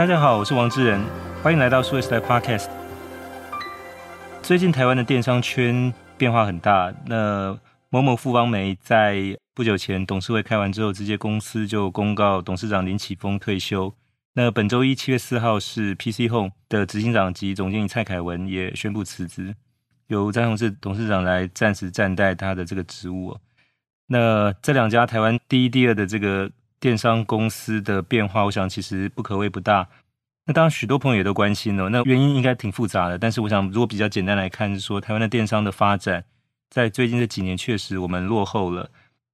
大家好，我是王志仁，欢迎来到数位时代 Podcast。最近台湾的电商圈变化很大，那某某富邦媒在不久前董事会开完之后，直接公司就公告董事长林启峰退休。那本周一七月四号是 PC Home 的执行长及总经理蔡凯文也宣布辞职，由詹宏志董事长来暂时暂代他的这个职务。那这两家台湾第一、第二的这个电商公司的变化，我想其实不可谓不大。那当然，许多朋友也都关心了。那原因应该挺复杂的，但是我想，如果比较简单来看，是说台湾的电商的发展，在最近这几年确实我们落后了。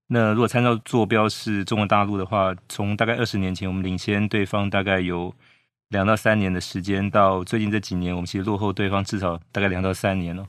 那如果参照坐标是中国大陆的话，从大概二十年前我们领先对方大概有两到三年的时间，到最近这几年，我们其实落后对方至少大概两到三年了。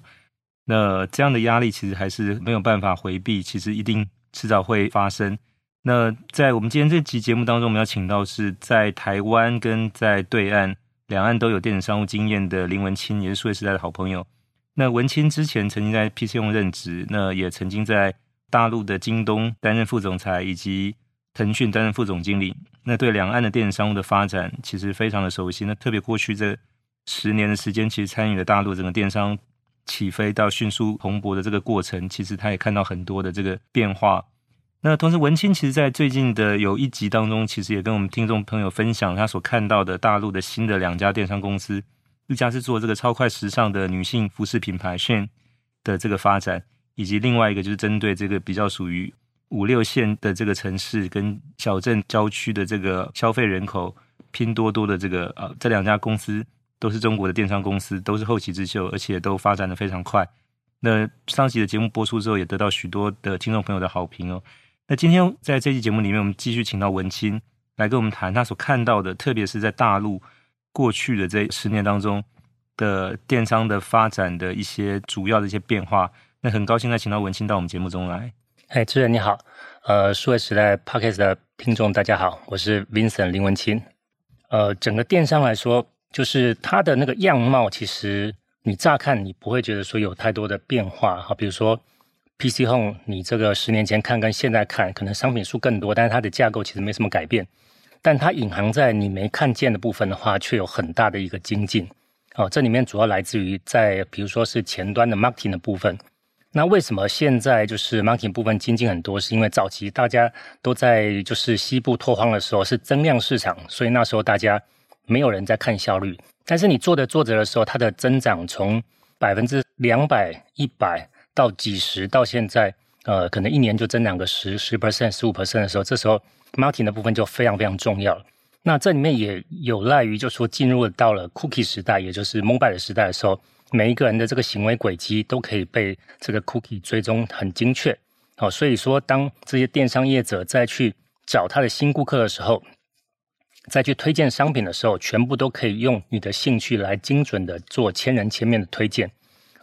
那这样的压力其实还是没有办法回避，其实一定迟早会发生。那在我们今天这期节目当中，我们要请到是在台湾跟在对岸两岸都有电子商务经验的林文清，也是数位时代的好朋友。那文清之前曾经在 PChome 任职，那也曾经在大陆的京东担任副总裁，以及腾讯担任副总经理。那对两岸的电子商务的发展，其实非常的熟悉。那特别过去这十年的时间，其实参与了大陆整个电商起飞到迅速蓬勃的这个过程，其实他也看到很多的这个变化。那同时，文青其实，在最近的有一集当中，其实也跟我们听众朋友分享他所看到的大陆的新的两家电商公司，一家是做这个超快时尚的女性服饰品牌 SHEIN 的这个发展，以及另外一个就是针对这个比较属于五六线的这个城市跟小镇郊区的这个消费人口，拼多多的这个呃，这两家公司都是中国的电商公司，都是后起之秀，而且都发展得非常快。那上集的节目播出之后，也得到许多的听众朋友的好评哦。那今天在这期节目里面，我们继续请到文钦来跟我们谈他所看到的，特别是在大陆过去的这十年当中的电商的发展的一些主要的一些变化。那很高兴再请到文钦到我们节目中来。哎，主持人你好，呃，数位时代 Podcast 的听众大家好，我是 Vincent 林文钦。呃，整个电商来说，就是它的那个样貌，其实你乍看你不会觉得说有太多的变化哈，比如说。PC Home，你这个十年前看跟现在看，可能商品数更多，但是它的架构其实没什么改变。但它隐含在你没看见的部分的话，却有很大的一个精进。哦，这里面主要来自于在比如说是前端的 marketing 的部分。那为什么现在就是 marketing 部分精进很多？是因为早期大家都在就是西部拓荒的时候是增量市场，所以那时候大家没有人在看效率。但是你做着做着的时候，它的增长从百分之两百、一百。到几十到现在，呃，可能一年就增长个十十 percent、十五 percent 的时候，这时候 marketing 的部分就非常非常重要了。那这里面也有赖于，就说进入到了 cookie 时代，也就是 mobile 的时代的时候，每一个人的这个行为轨迹都可以被这个 cookie 追踪很精确。好，所以说当这些电商业者再去找他的新顾客的时候，再去推荐商品的时候，全部都可以用你的兴趣来精准的做千人千面的推荐。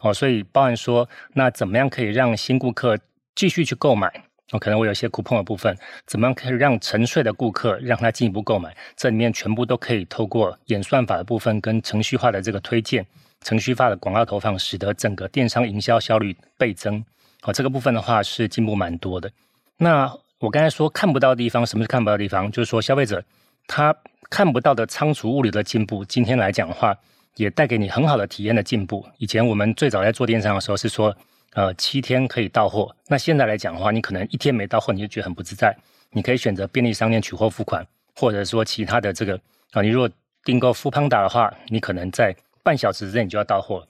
哦，所以包含说，那怎么样可以让新顾客继续去购买？哦，可能我有些 coupon 的部分，怎么样可以让沉睡的顾客让他进一步购买？这里面全部都可以透过演算法的部分跟程序化的这个推荐、程序化的广告投放，使得整个电商营销效率倍增。哦，这个部分的话是进步蛮多的。那我刚才说看不到的地方，什么是看不到的地方？就是说消费者他看不到的仓储物流的进步。今天来讲的话。也带给你很好的体验的进步。以前我们最早在做电商的时候是说，呃，七天可以到货。那现在来讲的话，你可能一天没到货，你就觉得很不自在。你可以选择便利商店取货付款，或者说其他的这个啊，你如果订购 foodpanda 的话，你可能在半小时之内你就要到货。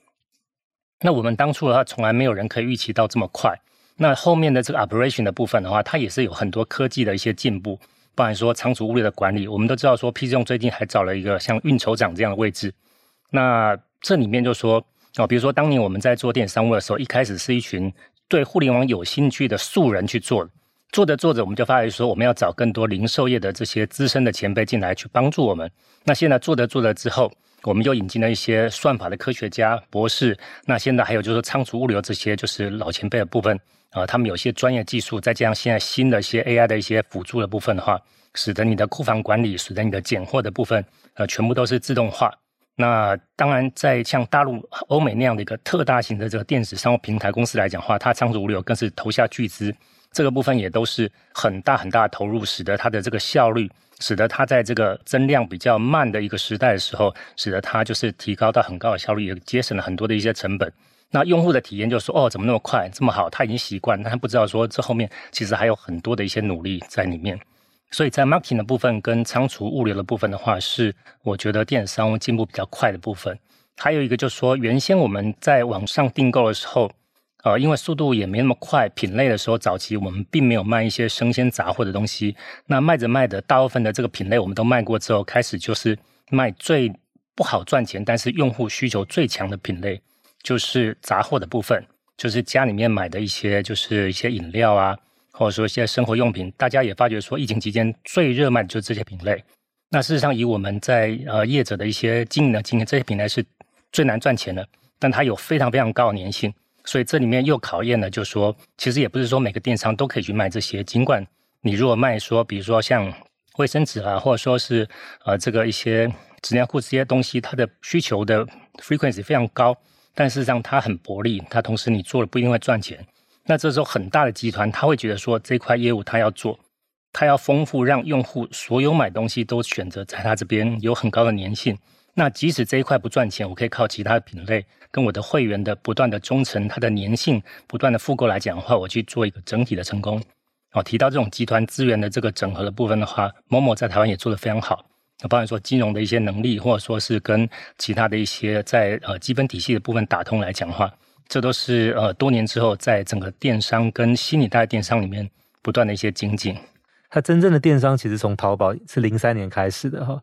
那我们当初的话，从来没有人可以预期到这么快。那后面的这个 operation 的部分的话，它也是有很多科技的一些进步，包含说仓储物流的管理。我们都知道说，PChome 最近还找了一个像运筹长这样的位置。那这里面就说哦，比如说当年我们在做电子商务的时候，一开始是一群对互联网有兴趣的素人去做，做着做着，我们就发觉说我们要找更多零售业的这些资深的前辈进来去帮助我们。那现在做着做着之后，我们又引进了一些算法的科学家、博士。那现在还有就是仓储物流这些就是老前辈的部分啊、他们有些专业技术，再加上现在新的一些 AI 的一些辅助的部分的话，使得你的库房管理，使得你的拣货的部分呃，全部都是自动化。那当然，在像大陆、欧美那样的一个特大型的这个电子商务平台公司来讲的话，它仓储物流更是投下巨资，这个部分也都是很大很大的投入，使得它的这个效率使得它在这个增量比较慢的一个时代的时候，使得它就是提高到很高的效率，也节省了很多的一些成本。那用户的体验就说：“哦，怎么那么快，这么好？”他已经习惯，但他不知道说这后面其实还有很多的一些努力在里面。所以在 marketing 的部分跟仓储物流的部分的话，是我觉得电子商务进步比较快的部分。还有一个就是说，原先我们在网上订购的时候，呃，因为速度也没那么快，品类的时候早期我们并没有卖一些生鲜杂货的东西。那卖着卖着，大部分的这个品类我们都卖过之后，开始就是卖最不好赚钱，但是用户需求最强的品类，就是杂货的部分，就是家里面买的一些，就是一些饮料啊，或者说一些生活用品。大家也发觉说，疫情期间最热卖的就是这些品类。那事实上，以我们在呃业者的一些经营的经验，这些品类是最难赚钱的，但它有非常非常高的粘性。所以这里面又考验了，就是说，其实也不是说每个电商都可以去卖这些。尽管你如果卖说，比如说像卫生纸啊，或者说是呃这个一些纸尿裤这些东西，它的需求的 frequency 非常高，但事实上它很薄利，它同时你做了不一定会赚钱。那这时候很大的集团他会觉得说，这块业务他要做，他要丰富，让用户所有买东西都选择在他这边有很高的粘性。那即使这一块不赚钱，我可以靠其他品类跟我的会员的不断的忠诚，它的粘性不断的复购来讲的话，我去做一个整体的成功。哦，提到这种集团资源的这个整合的部分的话某某在台湾也做得非常好。那包含说金融的一些能力，或者说是跟其他的一些在呃基本体系的部分打通来讲的话，这都是呃多年之后在整个电商跟新一代电商里面不断的一些精进。它真正的电商其实从淘宝是零三年开始的哈。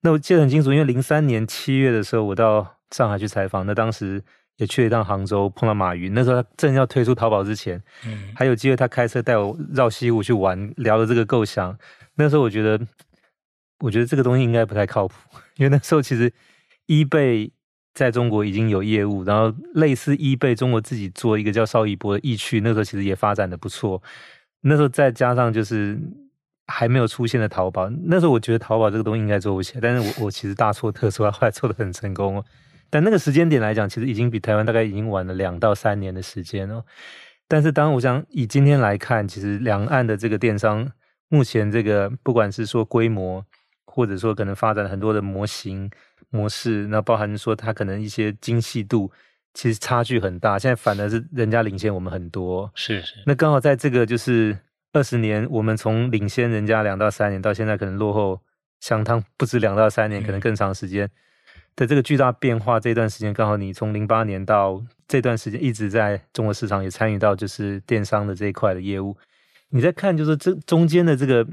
那我记得很清楚，因为零三年七月的时候，我到上海去采访，那当时也去了一趟杭州，碰到马云。那时候他正要推出淘宝之前，嗯，还有机会他开车带我绕西湖去玩，聊了这个构想。那时候我觉得，我觉得这个东西应该不太靠谱，因为那时候其实 eBay 在中国已经有业务，然后类似 eBay 中国自己做一个叫邵一波的易趣，那时候其实也发展的不错。那时候再加上就是。还没有出现的淘宝，那时候我觉得淘宝这个东西应该做不起来，但是我我其实大错特错，后来做的很成功。但那个时间点来讲，其实已经比台湾大概已经晚了两到三年的时间哦。但是当我想以今天来看，其实两岸的这个电商目前这个不管是说规模，或者说可能发展很多的模型模式，那包含说它可能一些精细度，其实差距很大。现在反而是人家领先我们很多，是是。那刚好在这个就是。二十年，我们从领先人家两到三年，到现在可能落后相当不止两到三年，可能更长时间的这个巨大变化。这段时间刚好你从零八年到这段时间一直在中国市场也参与到就是电商的这一块的业务。你在看就是这中间的这个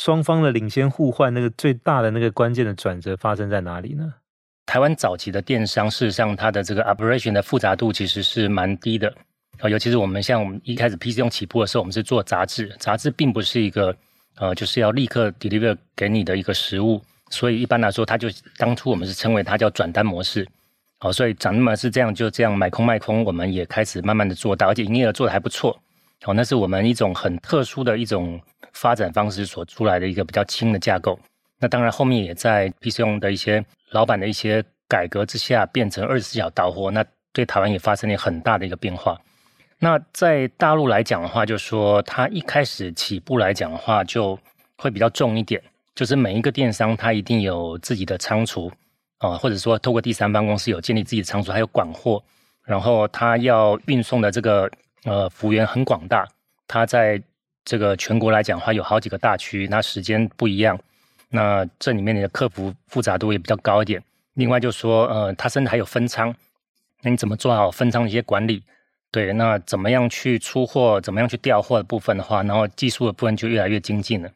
双方的领先互换，那个最大的那个关键的转折发生在哪里呢？台湾早期的电商事实上它的这个 operation 的复杂度其实是蛮低的。啊，尤其是我们像我们一开始 PC 用起步的时候，我们是做杂志，杂志并不是一个呃，就是要立刻 deliver 给你的一个实物，所以一般来说，它就当初我们是称为它叫转单模式。好，所以讲那么是这样，就这样买空卖空，我们也开始慢慢的做到，而且营业额做得还不错。好，那是我们一种很特殊的一种发展方式所出来的一个比较轻的架构。那当然后面也在 PC 用的一些老板的一些改革之下，变成二十四小时到货，那对台湾也发生了很大的一个变化。那在大陆来讲的话，就说它一开始起步来讲的话，就会比较重一点，就是每一个电商它一定有自己的仓储啊，或者说透过第三方公司有建立自己的仓储，还有管货，然后它要运送的这个呃幅员很广大，它在这个全国来讲的话有好几个大区，那时间不一样，那这里面你的客服复杂度也比较高一点。另外就说呃，它甚至还有分仓，那你怎么做好分仓的一些管理？对，那怎么样去出货，怎么样去调货的部分的话，然后技术的部分就越来越精进了。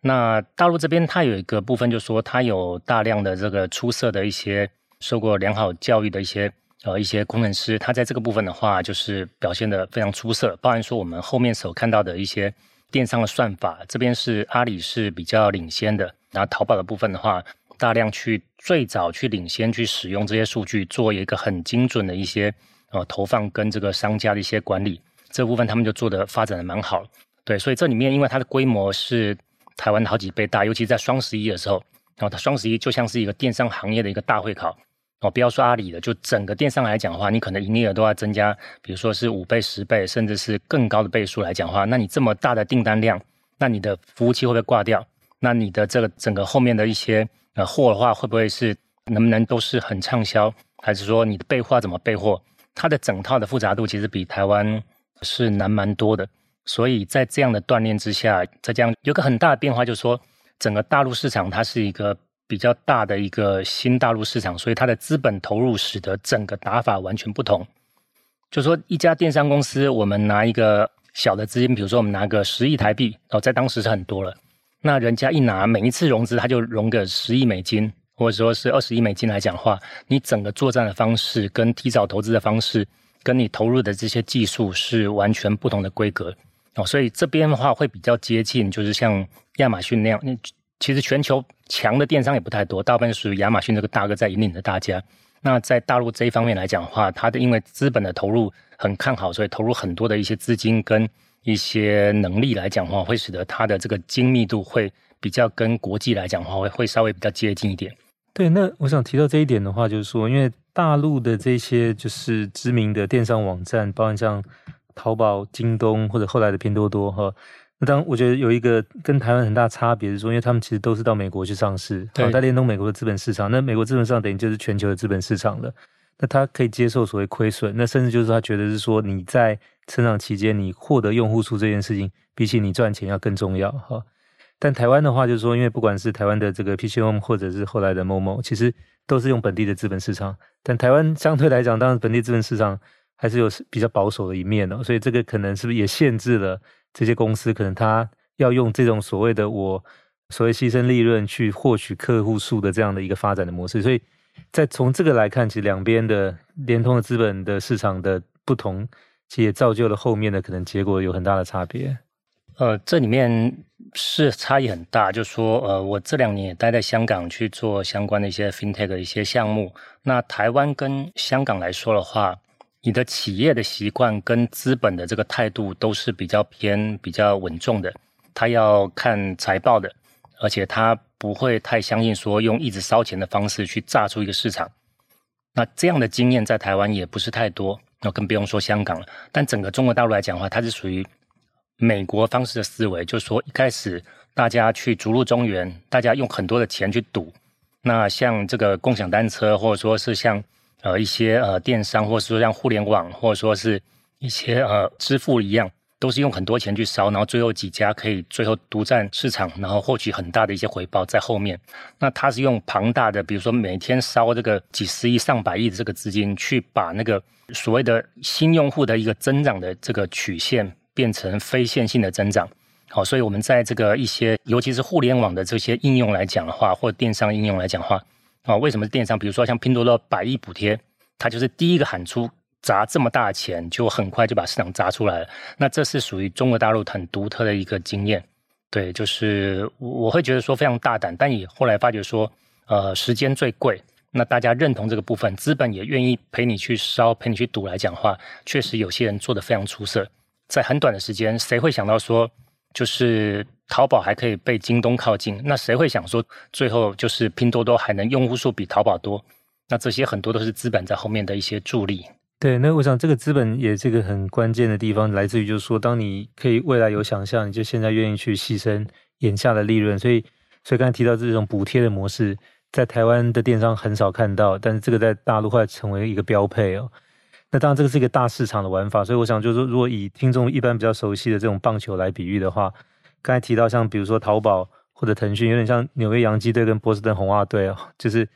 那大陆这边它有一个部分，就是说它有大量的这个出色的一些受过良好教育的一些呃一些工程师，他在这个部分的话，就是表现得非常出色。包含说我们后面所看到的一些电商的算法，这边是阿里是比较领先的，然后淘宝的部分的话，大量去最早去领先去使用这些数据，做一个很精准的一些。呃，投放跟这个商家的一些管理这部分，他们就做的发展的蛮好。对，所以这里面因为它的规模是台湾的好几倍大，尤其在双十一的时候，然后它双十一就像是一个电商行业的一个大会考。哦，不要说阿里的，就整个电商来讲的话，你可能营业额都要增加，比如说是五倍、十倍，甚至是更高的倍数来讲的话，那你这么大的订单量，那你的服务器会不会挂掉？那你的这个整个后面的一些呃货的话，会不会是能不能都是很畅销，还是说你的备货怎么备货？它的整套的复杂度其实比台湾是难蛮多的。所以在这样的锻炼之下，再这样有个很大的变化，就是说整个大陆市场它是一个比较大的一个新大陆市场，所以它的资本投入使得整个打法完全不同。就说一家电商公司，我们拿一个小的资金，比如说我们拿个十亿台币，哦，在当时是很多了。那人家一拿，每一次融资他就融个十亿美金，或者说是二十亿美金来讲话，你整个作战的方式跟提早投资的方式，跟你投入的这些技术是完全不同的规格哦。所以这边的话会比较接近，就是像亚马逊那样。其实全球强的电商也不太多，大部分属于亚马逊这个大哥在引领的大家。那在大陆这一方面来讲的话，它的因为资本的投入很看好，所以投入很多的一些资金跟。一些能力来讲的话，会使得它的这个精密度会比较跟国际来讲的话，会会稍微比较接近一点。对，那我想提到这一点的话，就是说，因为大陆的这些就是知名的电商网站，包括像淘宝、京东或者后来的拼多多哈，那当然我觉得有一个跟台湾很大差别是说，因为他们其实都是到美国去上市，对，在联动美国的资本市场，那美国资本市场等于就是全球的资本市场了。那他可以接受所谓亏损，那甚至就是他觉得是说你在成长期间你获得用户数这件事情，比起你赚钱要更重要哈。但台湾的话就是说，因为不管是台湾的这个 PChome 或者是后来的 Momo，其实都是用本地的资本市场。但台湾相对来讲，当然本地资本市场还是有比较保守的一面哦，所以这个可能是不是也限制了这些公司，可能他要用这种所谓的我所谓牺牲利润去获取客户数的这样的一个发展的模式，所以。再从这个来看，其实两边的联通的资本的市场的不同，其实也造就了后面的可能结果有很大的差别。呃，这里面是差异很大，就说，呃，我这两年也待在香港去做相关的一些 FinTech 的一些项目。那台湾跟香港来说的话，你的企业的习惯跟资本的这个态度都是比较偏比较稳重的，他要看财报的。而且他不会太相信说用一直烧钱的方式去炸出一个市场，那这样的经验在台湾也不是太多，那更不用说香港了。但整个中国大陆来讲的话，它是属于美国方式的思维，就是说一开始大家去逐鹿中原，大家用很多的钱去赌。那像这个共享单车，或者说是像呃一些呃电商，或者说像互联网，或者说是一些呃支付一样。都是用很多钱去烧，然后最后几家可以最后独占市场，然后获取很大的一些回报在后面。那他是用庞大的，比如说每天烧这个几十亿、上百亿的这个资金，去把那个所谓的新用户的一个增长的这个曲线变成非线性的增长。好，所以我们在这个一些尤其是互联网的这些应用来讲的话，或电商应用来讲的话，啊，为什么是电商？比如说像拼多多百亿补贴，它就是第一个喊出。砸这么大钱，就很快就把市场砸出来了。那这是属于中国大陆很独特的一个经验。对，就是我会觉得说非常大胆，但也后来发觉说，呃，时间最贵。那大家认同这个部分，资本也愿意陪你去烧，陪你去赌来讲话，确实有些人做得非常出色。在很短的时间，谁会想到说，就是淘宝还可以被京东靠近？那谁会想说，最后就是拼多多还能用户数比淘宝多？那这些很多都是资本在后面的一些助力。对，那我想这个资本也这个很关键的地方，来自于就是说，当你可以未来有想象，你就现在愿意去牺牲眼下的利润。所以，所以刚才提到这种补贴的模式，在台湾的电商很少看到，但是这个在大陆会成为一个标配哦。那当然，这个是一个大市场的玩法。所以，我想就是说，如果以听众一般比较熟悉的这种棒球来比喻的话，刚才提到像比如说淘宝或者腾讯，有点像纽约洋基队跟波士顿红袜队哦，就是。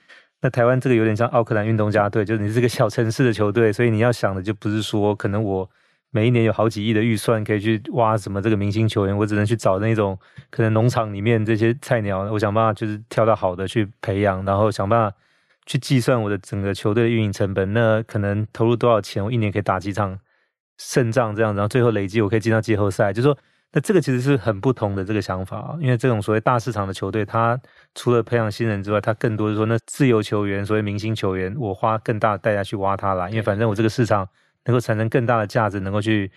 那台湾这个有点像奥克兰运动家队，就是你是个小城市的球队，所以你要想的就不是说，可能我每一年有好几亿的预算可以去挖什么这个明星球员，我只能去找那种可能农场里面这些菜鸟，我想办法就是挑到好的去培养，然后想办法去计算我的整个球队的运营成本，那可能投入多少钱，我一年可以打几场胜仗这样，然后最后累积我可以进到季后赛，就是说。那这个其实是很不同的这个想法啊，因为这种所谓大市场的球队，它除了培养新人之外，它更多是说那自由球员，所谓明星球员，我花更大的代价去挖他来，因为反正我这个市场能够产生更大的价值，能够去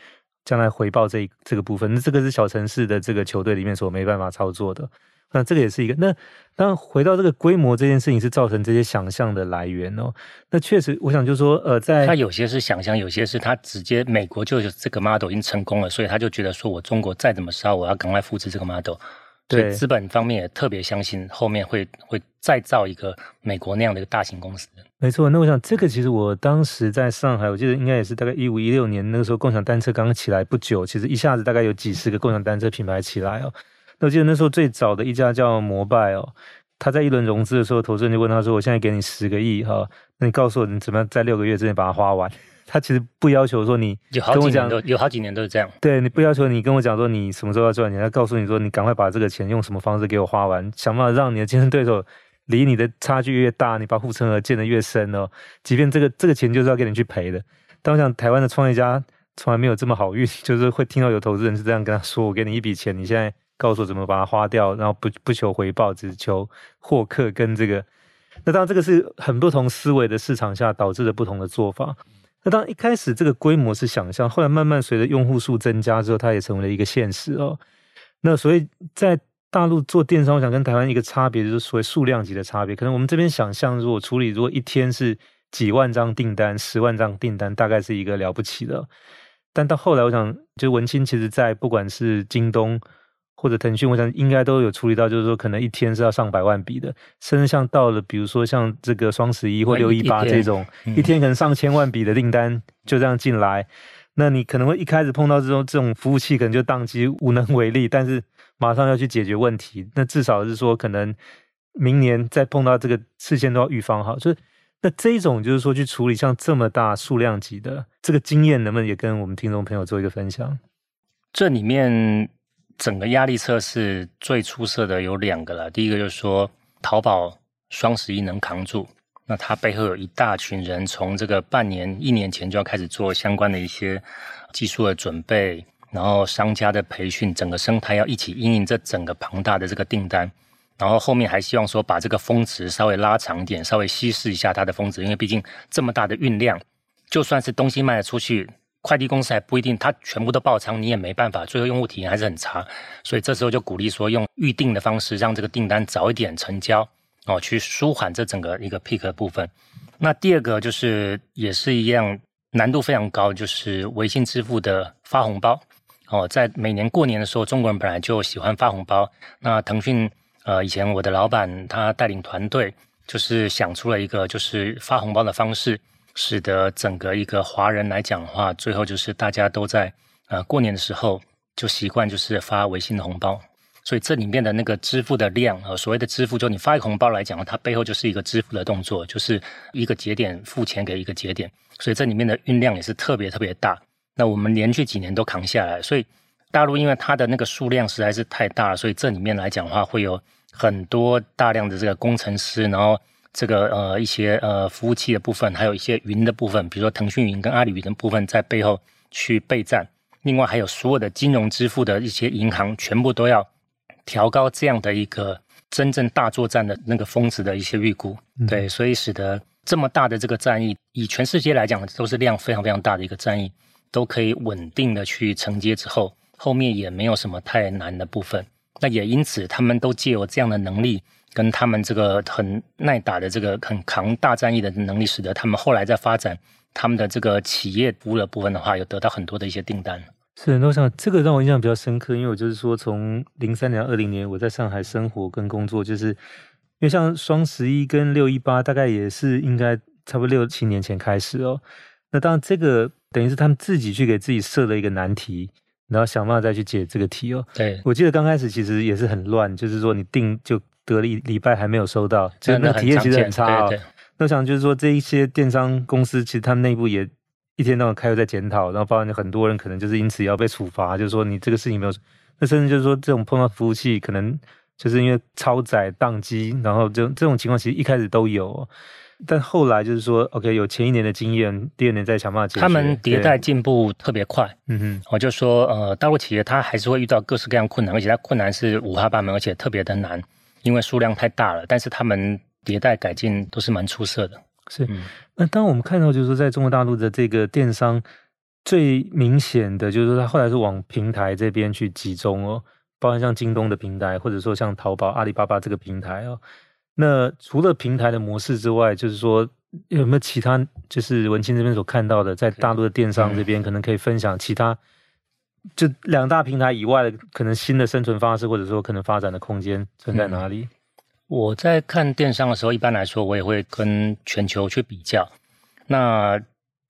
将来回报这这个部分。那这个是小城市的这个球队里面所没办法操作的。那这个也是一个。那当然回到这个规模这件事情，是造成这些想象的来源哦。那确实，我想就是说，呃，在他有些是想象，有些是他直接美国就是这个 model 已经成功了，所以他就觉得说我中国再怎么烧，我要赶快复制这个 model。对资本方面也特别相信后面会会再造一个美国那样的一个大型公司。没错，那我想这个其实我当时在上海，我记得应该也是大概一五一六年那个时候，共享单车刚刚起来不久，其实一下子大概有几十个共享单车品牌起来哦。那我记得那时候最早的一家叫摩拜哦，他在一轮融资的时候，投资人就问他说：“我现在给你十个亿哈，那你告诉我你怎么样在六个月之内把它花完？” 他其实不要求说你有好几年都有好几年都是这样。对，你不要求你跟我讲说你什么时候要赚钱，他告诉你说你赶快把这个钱用什么方式给我花完，想办法让你的竞争对手离你的差距越大，你把护城河建得越深哦。即便这个这个钱就是要给你去赔的。但我想台湾的创业家从来没有这么好运，就是会听到有投资人是这样跟他说：“我给你一笔钱，你现在告诉我怎么把它花掉，然后不不求回报，只求获客跟这个。”那当然这个是很不同思维的市场下导致的不同的做法。那当一开始这个规模是想象，后来慢慢随着用户数增加之后，它也成为了一个现实哦。那所以在大陆做电商，我想跟台湾一个差别就是所谓数量级的差别。可能我们这边想象，如果处理如果一天是几万张订单、十万张订单，大概是一个了不起的。但到后来，我想就文青其实在不管是京东。或者腾讯，我想应该都有处理到，就是说可能一天是要上百万笔的，甚至像到了比如说像这个双十一或六一八这种，一天，可能上千万笔的订单就这样进来，那你可能会一开始碰到这种这种服务器可能就宕机无能为力，但是马上要去解决问题，那至少是说可能明年再碰到这个事先都要预防好，所以那这一种就是说去处理像这么大数量级的这个经验，能不能也跟我们听众朋友做一个分享？这里面。整个压力测试最出色的有两个了，第一个就是说淘宝双十一能扛住，那它背后有一大群人从这个半年、一年前就要开始做相关的一些技术的准备，然后商家的培训，整个生态要一起因应这整个庞大的这个订单，然后后面还希望说把这个峰值稍微拉长点，稍微稀释一下它的峰值，因为毕竟这么大的运量，就算是东西卖得出去。快递公司还不一定，他全部都爆仓，你也没办法，最后用户体验还是很差。所以这时候就鼓励说，用预订的方式，让这个订单早一点成交，哦，去舒缓这整个一个 pick 部分。那第二个就是也是一样，难度非常高，就是微信支付的发红包。哦，在每年过年的时候，中国人本来就喜欢发红包。那腾讯呃，以前我的老板他带领团队，就是想出了一个就是发红包的方式。使得整个一个华人来讲的话，最后就是大家都在呃过年的时候就习惯就是发微信的红包，所以这里面的那个支付的量啊，所谓的支付，就你发一个红包来讲，它背后就是一个支付的动作，就是一个节点付钱给一个节点，所以这里面的运量也是特别特别大。那我们连续几年都扛下来，所以大陆因为它的那个数量实在是太大了，所以这里面来讲的话，会有很多大量的这个工程师，然后。这个呃一些呃服务器的部分，还有一些云的部分，比如说腾讯云跟阿里云的部分，在背后去备战。另外还有所有的金融支付的一些银行，全部都要调高这样的一个真正大作战的那个峰值的一些预估。嗯、对，所以使得这么大的这个战役，以全世界来讲都是量非常非常大的一个战役，都可以稳定的去承接之后，后面也没有什么太难的部分。那也因此，他们都借有这样的能力。跟他们这个很耐打的这个很扛大战役的能力，使得他们后来在发展他们的这个企业服务的部分的话，有得到很多的一些订单。是，那我想这个让我印象比较深刻，因为我就是说，从零三年到二零年我在上海生活跟工作，就是因为像双十一跟六一八，大概也是应该差不多六七年前开始哦。那当然，这个等于是他们自己去给自己设了一个难题，然后想办法再去解这个题哦。对，我记得刚开始其实也是很乱，就是说你定就。隔了一礼拜还没有收到，就那体验其实很差啊、哦。那我想就是说，这一些电商公司其实他们内部也一天到晚开会在检讨，然后包含很多人可能就是因此要被处罚，就是说你这个事情没有。那甚至就是说，这种碰到服务器可能就是因为超载宕机，然后这这种情况其实一开始都有，但后来就是说，OK，有前一年的经验，第二年再想办法解决。他们迭代进步特别快，嗯哼，我就说，呃，大陆企业它还是会遇到各式各样困难，而且它困难是五花八门，而且特别的难。因为数量太大了，但是他们迭代改进都是蛮出色的。是，那当我们看到就是说，在中国大陆的这个电商最明显的就是说，它后来是往平台这边去集中哦，包含像京东的平台，或者说像淘宝、阿里巴巴这个平台哦。那除了平台的模式之外，就是说有没有其他，就是文青这边所看到的，在大陆的电商这边可能可以分享其他就两大平台以外的可能新的生存方式，或者说可能发展的空间存在哪里？嗯，我在看电商的时候，一般来说我也会跟全球去比较。那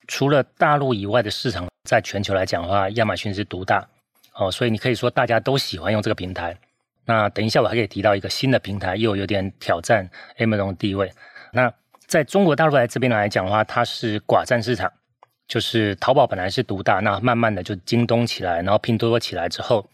除了大陆以外的市场，在全球来讲的话，亚马逊是独大哦，所以你可以说大家都喜欢用这个平台。那等一下我还可以提到一个新的平台，又有点挑战 Amazon 的地位。那在中国大陆来这边来讲的话，它是寡占市场。就是淘宝本来是独大，那慢慢的就京东起来，然后拼多多起来之后，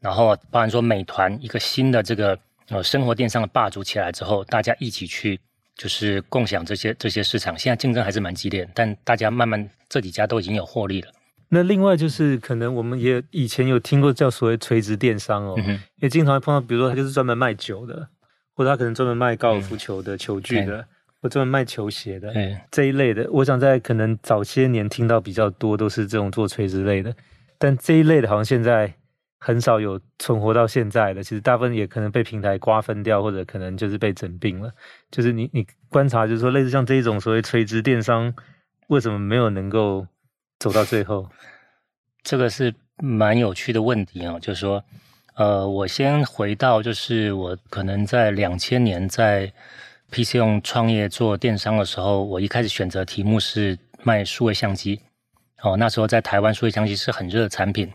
然后包含说美团一个新的这个呃生活电商的霸主起来之后，大家一起去就是共享这些这些市场。现在竞争还是蛮激烈，但大家慢慢这几家都已经有获利了。那另外就是可能我们也以前有听过叫所谓垂直电商哦，嗯、哼因为经常会碰到，比如说他就是专门卖酒的，或者他可能专门卖高尔夫球的、嗯、球具的。我专门卖球鞋的，嗯，这一类的，我想在可能早些年听到比较多都是这种做垂直类的，但这一类的好像现在很少有存活到现在的，其实大部分也可能被平台瓜分掉，或者可能就是被整并了。就是你你观察，就是说类似像这一种所谓垂直电商，为什么没有能够走到最后？这个是蛮有趣的问题啊，就是说，呃，我先回到就是我可能在两千年在。PC 用创业做电商的时候，我一开始选择题目是卖数位相机。哦，那时候在台湾数位相机是很热的产品，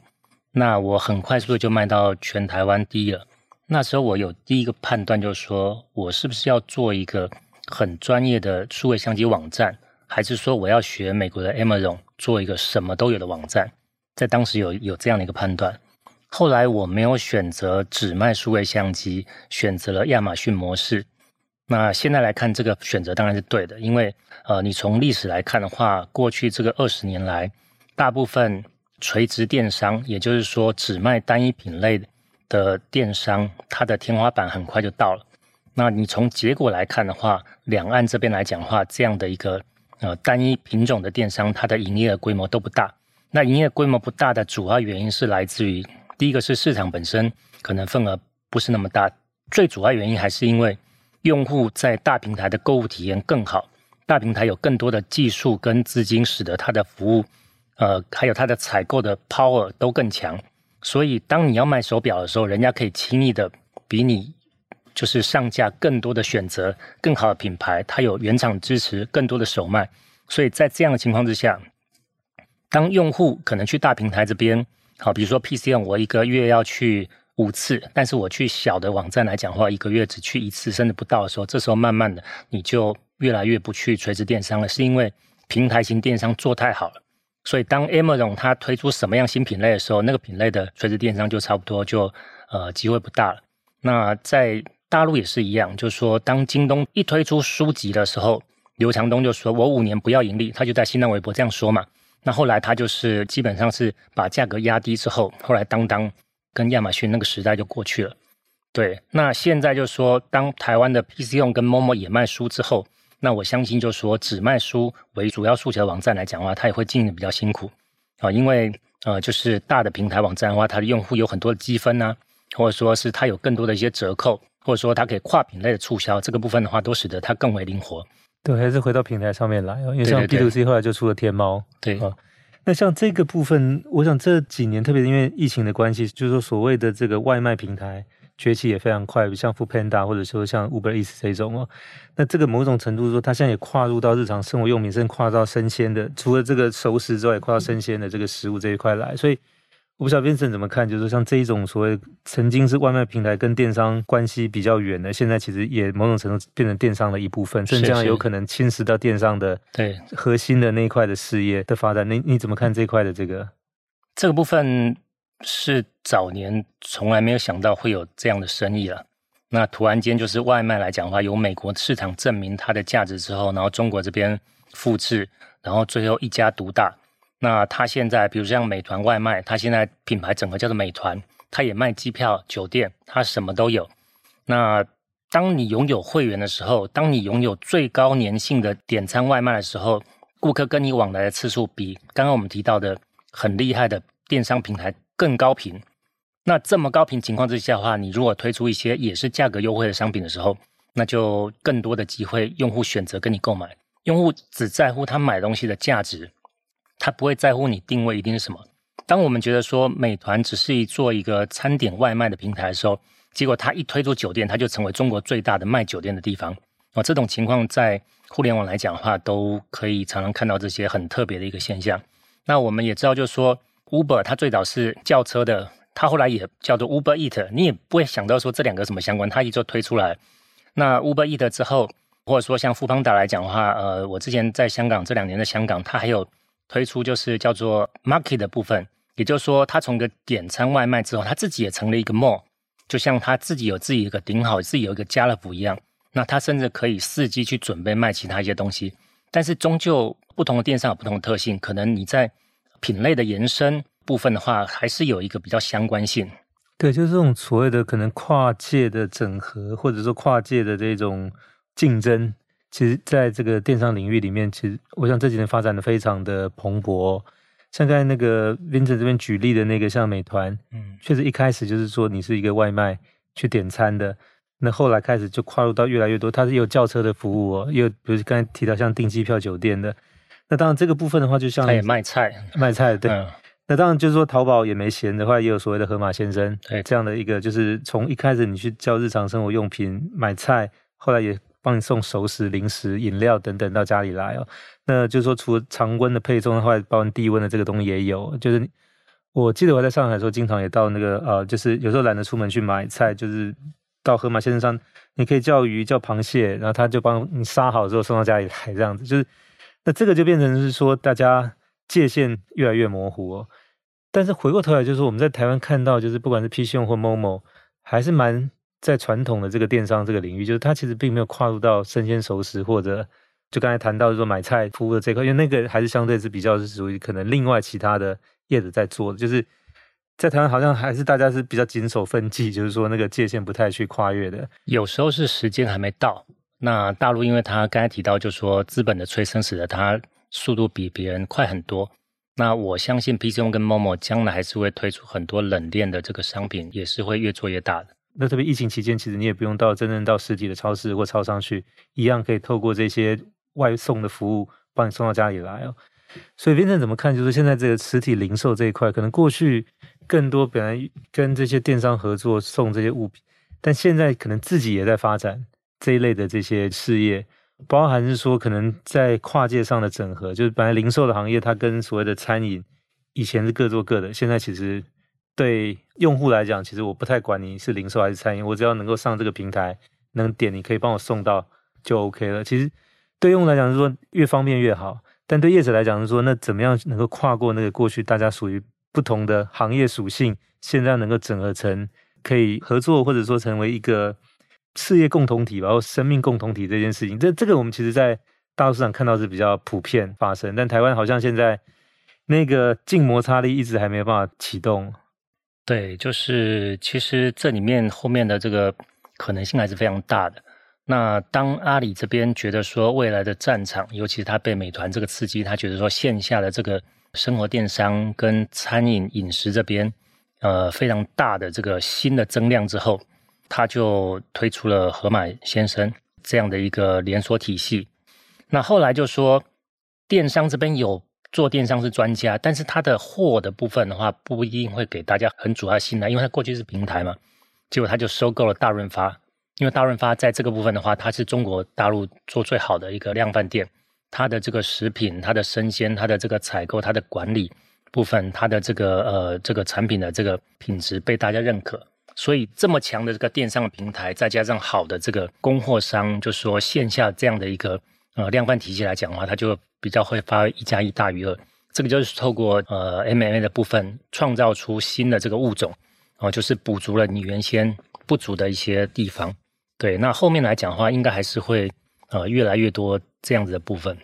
那我很快速的就卖到全台湾第一了。那时候我有第一个判断，就是说我是不是要做一个很专业的数位相机网站，还是说我要学美国的 Amazon 做一个什么都有的网站？在当时有有这样的一个判断。后来我没有选择只卖数位相机，选择了亚马逊模式。那现在来看，这个选择当然是对的，因为呃，你从历史来看的话，过去这个二十年来，大部分垂直电商，也就是说只卖单一品类的电商，它的天花板很快就到了。那你从结果来看的话，两岸这边来讲的话，这样的一个呃单一品种的电商，它的营业额规模都不大。那营业规模不大的主要原因是来自于第一个是市场本身可能份额不是那么大，最主要原因还是因为。用户在大平台的购物体验更好，大平台有更多的技术跟资金，使得它的服务，呃，还有它的采购的 power 都更强。所以，当你要卖手表的时候，人家可以轻易的比你就是上架更多的选择，更好的品牌，它有原厂支持，更多的首卖。所以在这样的情况之下，当用户可能去大平台这边，好，比如说 PChome，我一个月要去。五次，但是我去小的网站来讲的话，一个月只去一次，甚至不到的时候，这时候慢慢的你就越来越不去垂直电商了，是因为平台型电商做太好了。所以当 Amazon 它推出什么样新品类的时候，那个品类的垂直电商就差不多就呃机会不大了。那在大陆也是一样，就是说当京东一推出书籍的时候，刘强东就说我五年不要盈利，他就在新浪微博这样说嘛。那后来他就是基本上是把价格压低之后，后来当当。跟亚马逊那个时代就过去了，对。那现在就说，当台湾的 PChome 跟 Momo 也卖书之后，那我相信就说，只卖书为主要诉求的网站来讲的话，它也会经营的比较辛苦啊，因为呃，就是大的平台网站的话，它的用户有很多的积分啊，或者说是它有更多的一些折扣，或者说它可以跨品类的促销，这个部分的话，都使得它更为灵活。对，还是回到平台上面来，因为像 B to C 后来就出了天猫，对。对那像这个部分，我想这几年，特别因为疫情的关系，就是说所谓的这个外卖平台崛起也非常快，像 Foodpanda 或者说像 Uber Eats 这种哦。那这个某种程度说，它现在也跨入到日常生活用品，甚至跨到生鲜的，除了这个熟食之外，也跨到生鲜的这个食物这一块来，所以。我不晓得 Vincent 怎么看，就是像这一种所谓曾经是外卖平台跟电商关系比较远的，现在其实也某种程度变成电商的一部分，甚至将来有可能侵蚀到电商的对核心的那一块的事业的发展。你你怎么看这一块的这个？这个部分是早年从来没有想到会有这样的生意了。那突然间就是外卖来讲的话，由美国市场证明它的价值之后，然后中国这边复制，然后最后一家独大。那他现在，比如像美团外卖，他现在品牌整个叫做美团，他也卖机票、酒店，他什么都有。那当你拥有会员的时候，当你拥有最高粘性的点餐外卖的时候，顾客跟你往来的次数比刚刚我们提到的很厉害的电商平台更高频。那这么高频情况之下的话，你如果推出一些也是价格优惠的商品的时候，那就更多的机会用户选择跟你购买。用户只在乎他买东西的价值。他不会在乎你定位一定是什么，当我们觉得说美团只是一做一个餐点外卖的平台的时候，结果它一推出酒店，它就成为中国最大的卖酒店的地方。哦，这种情况在互联网来讲的话，都可以常常看到这些很特别的一个现象。那我们也知道，就是说 Uber 它最早是叫车的，它后来也叫做 Uber Eat，你也不会想到说这两个什么相关，它一做推出来。那 Uber Eat 之后，或者说像 Foodpanda 来讲的话，呃，我之前在香港这两年的香港，它还有推出就是叫做 Market 的部分，也就是说，它从个点餐外卖之后，它自己也成了一个 mall，就像它自己有自己一个顶好，自己有一个家乐福一样。那它甚至可以伺机去准备卖其他一些东西，但是终究不同的电商有不同的特性，可能你在品类的延伸部分的话，还是有一个比较相关性。对，就是这种所谓的可能跨界的整合，或者说跨界的这种。竞争其实，在这个电商领域里面，其实我想这几年发展的非常的蓬勃。像刚才那个 Vincent 这边举例的那个，像美团，嗯，确实一开始就是说你是一个外卖去点餐的，那后来开始就跨入到越来越多，它是有叫车的服务哦，又比如刚才提到像订机票、酒店的。那当然这个部分的话，就像他也卖菜，卖菜对。嗯、那当然就是说淘宝也没闲的话，也有所谓的盒马先生，对这样的一个，就是从一开始你去叫日常生活用品买菜，后来也。帮你送熟食、零食、饮料等等到家里来哦。那就是说，除了常温的配送的话，包含低温的这个东西也有。就是我记得我在上海的时候，经常也到那个呃，就是有时候懒得出门去买菜，就是到河马先生上，你可以叫鱼、叫螃蟹，然后他就帮你杀好之后送到家里来，这样子。就是那这个就变成是说，大家界限越来越模糊哦。但是回过头来，就是我们在台湾看到，就是不管是 P C 用或 Momo，还是蛮。在传统的这个电商这个领域，就是它其实并没有跨入到生鲜熟食或者就刚才谈到说买菜服务的这块，因为那个还是相对是比较是属于可能另外其他的业者在做的，就是在台湾好像还是大家是比较谨守分际，就是说那个界限不太去跨越的。有时候是时间还没到。那大陆因为他刚才提到，就是说资本的催生使得它速度比别人快很多。那我相信 P C O 跟 Momo 将来还是会推出很多冷链的这个商品，也是会越做越大的。那特别疫情期间，其实你也不用到真正到实体的超市或超商去，一样可以透过这些外送的服务帮你送到家里来哦。所以边城怎么看？就是现在这个实体零售这一块，可能过去更多本来跟这些电商合作送这些物品，但现在可能自己也在发展这一类的这些事业，包含是说可能在跨界上的整合，就是本来零售的行业它跟所谓的餐饮以前是各做各的，现在其实。对用户来讲，其实我不太管你是零售还是餐饮，我只要能够上这个平台，能点，你可以帮我送到就 OK 了。其实对用户来讲是说越方便越好，但对业者来讲是说，那怎么样能够跨过那个过去大家属于不同的行业属性，现在能够整合成可以合作，或者说成为一个事业共同体，然后生命共同体这件事情，这这个我们其实在大陆市场看到是比较普遍发生，但台湾好像现在那个静摩擦力一直还没有办法启动。对，就是其实这里面后面的这个可能性还是非常大的。那当阿里这边觉得说未来的战场，尤其是他被美团这个刺激，他觉得说线下的这个生活电商跟餐饮饮食这边，呃，非常大的这个新的增量之后，他就推出了盒马鲜生这样的一个连锁体系。那后来就说电商这边有。做电商是专家，但是他的货的部分的话，不一定会给大家很主要信赖，因为他过去是平台嘛。结果他就收购了大润发，因为大润发在这个部分的话，它是中国大陆做最好的一个量贩店，它的这个食品、它的生鲜、它的这个采购、它的管理部分、它的这个呃这个产品的这个品质被大家认可，所以这么强的这个电商的平台，再加上好的这个供货商，就说线下这样的一个呃量贩体系来讲的话，它就。比较会发一加一大于二，这个就是透过呃 MMA 的部分创造出新的这个物种，哦、呃，就是补足了你原先不足的一些地方。对，那后面来讲的话，应该还是会呃越来越多这样子的部分。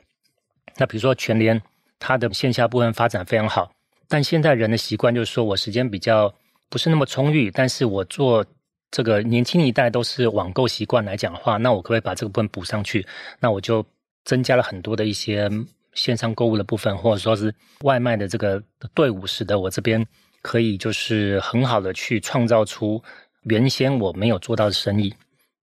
那比如说全联，它的线下部分发展非常好，但现在人的习惯就是说我时间比较不是那么充裕，但是我做这个年轻一代都是网购习惯来讲的话，那我可不可以把这个部分补上去？那我就。增加了很多的一些线上购物的部分，或者说是外卖的这个队伍，使得我这边可以就是很好的去创造出原先我没有做到的生意。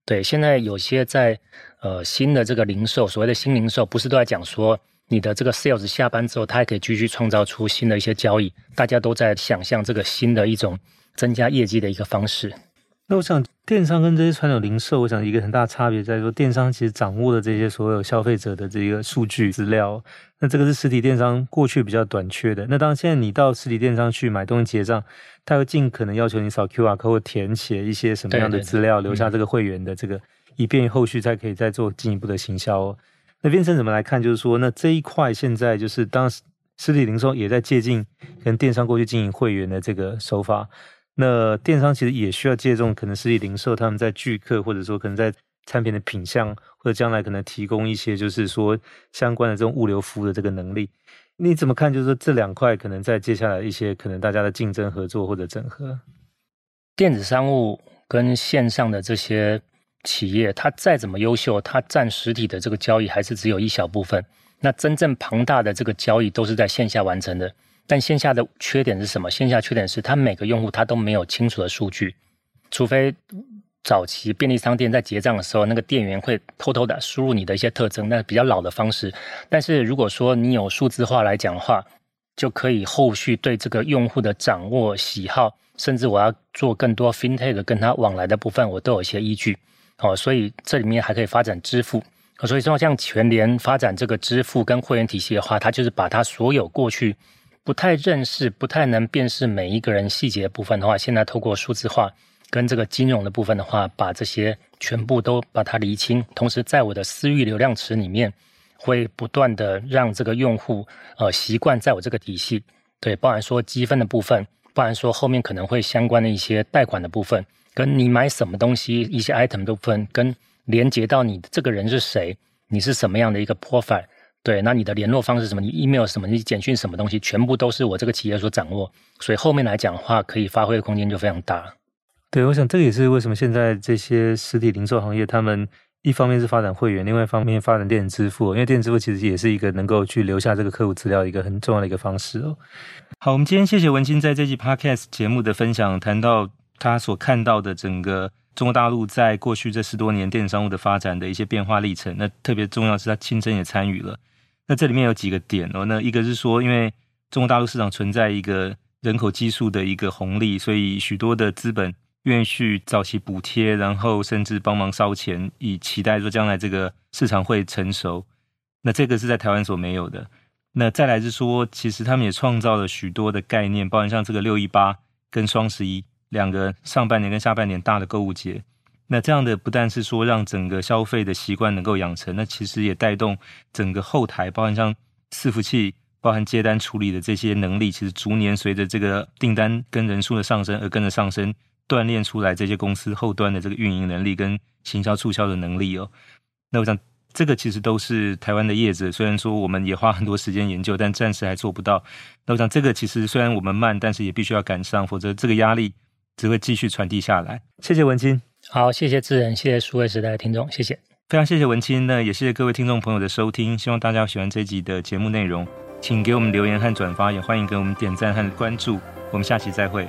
对，现在有些在呃新的这个零售，所谓的新零售，不是都在讲说你的这个 sales 下班之后，他还可以继续创造出新的一些交易。大家都在想象这个新的一种增加业绩的一个方式。那我想，电商跟这些传统零售，我想一个很大的差别在说，电商其实掌握了这些所有消费者的这个数据资料。那这个是实体电商过去比较短缺的。那当然，现在你到实体电商去买东西结账，他会尽可能要求你扫 QR code 填写一些什么样的资料，留下这个会员的这个，以便于后续再可以再做进一步的行销哦。那 Vincent 怎么来看？就是说，那这一块现在就是当实体零售也在借鉴跟电商过去经营会员的这个手法。那电商其实也需要借重可能实体零售他们在聚客，或者说可能在产品的品相，或者将来可能提供一些就是说相关的这种物流服务的这个能力，你怎么看？就是说这两块可能在接下来一些可能大家的竞争合作或者整合，电子商务跟线上的这些企业，它再怎么优秀，它占实体的这个交易还是只有一小部分。那真正庞大的这个交易都是在线下完成的。但线下的缺点是什么？线下缺点是它每个用户他都没有清楚的数据，除非早期便利商店在结账的时候，那个店员会偷偷的输入你的一些特征，那比较老的方式。但是如果说你有数字化来讲的话，就可以后续对这个用户的掌握、喜好，甚至我要做更多 FinTech 跟他往来的部分，我都有一些依据。哦，所以这里面还可以发展支付。所以说像全联发展这个支付跟会员体系的话，它就是把它所有过去。不太认识、不太能辨识每一个人细节部分的话，现在透过数字化跟这个金融的部分的话，把这些全部都把它厘清。同时，在我的私域流量池里面，会不断的让这个用户呃习惯在我这个体系。对，包含说积分的部分，包含说后面可能会相关的一些贷款的部分，跟你买什么东西一些 item 的部分，跟连接到你这个人是谁，你是什么样的一个 profile。对，那你的联络方式什么？你 email 什么？你简讯什么东西？全部都是我这个企业所掌握，所以后面来讲的话，可以发挥的空间就非常大。对，我想这个也是为什么现在这些实体零售行业，他们一方面是发展会员，另外一方面发展电子支付，因为电子支付其实也是一个能够去留下这个客户资料一个很重要的一个方式哦。好，我们今天谢谢文清在这期 podcast 节目的分享，谈到他所看到的整个中国大陆在过去这十多年电子商务的发展的一些变化历程。那特别重要是他亲身也参与了。那这里面有几个点哦，那一个是说，因为中国大陆市场存在一个人口基数的一个红利，所以许多的资本愿意去早期补贴，然后甚至帮忙烧钱，以期待说将来这个市场会成熟。那这个是在台湾所没有的。那再来是说，其实他们也创造了许多的概念，包含像这个六一八跟双十一两个上半年跟下半年大的购物节。那这样的不但是说让整个消费的习惯能够养成，那其实也带动整个后台，包含像伺服器、包含接单处理的这些能力，其实逐年随着这个订单跟人数的上升而跟着上升，锻炼出来这些公司后端的这个运营能力跟行销促销的能力哦。那我想这个其实都是台湾的业者，虽然说我们也花很多时间研究，但暂时还做不到。那我想这个其实虽然我们慢，但是也必须要赶上，否则这个压力只会继续传递下来。谢谢文清。好，谢谢智仁，谢谢数位时代的听众，谢谢，非常谢谢文青，那也谢谢各位听众朋友的收听，希望大家喜欢这集的节目内容，请给我们留言和转发，也欢迎给我们点赞和关注，我们下期再会。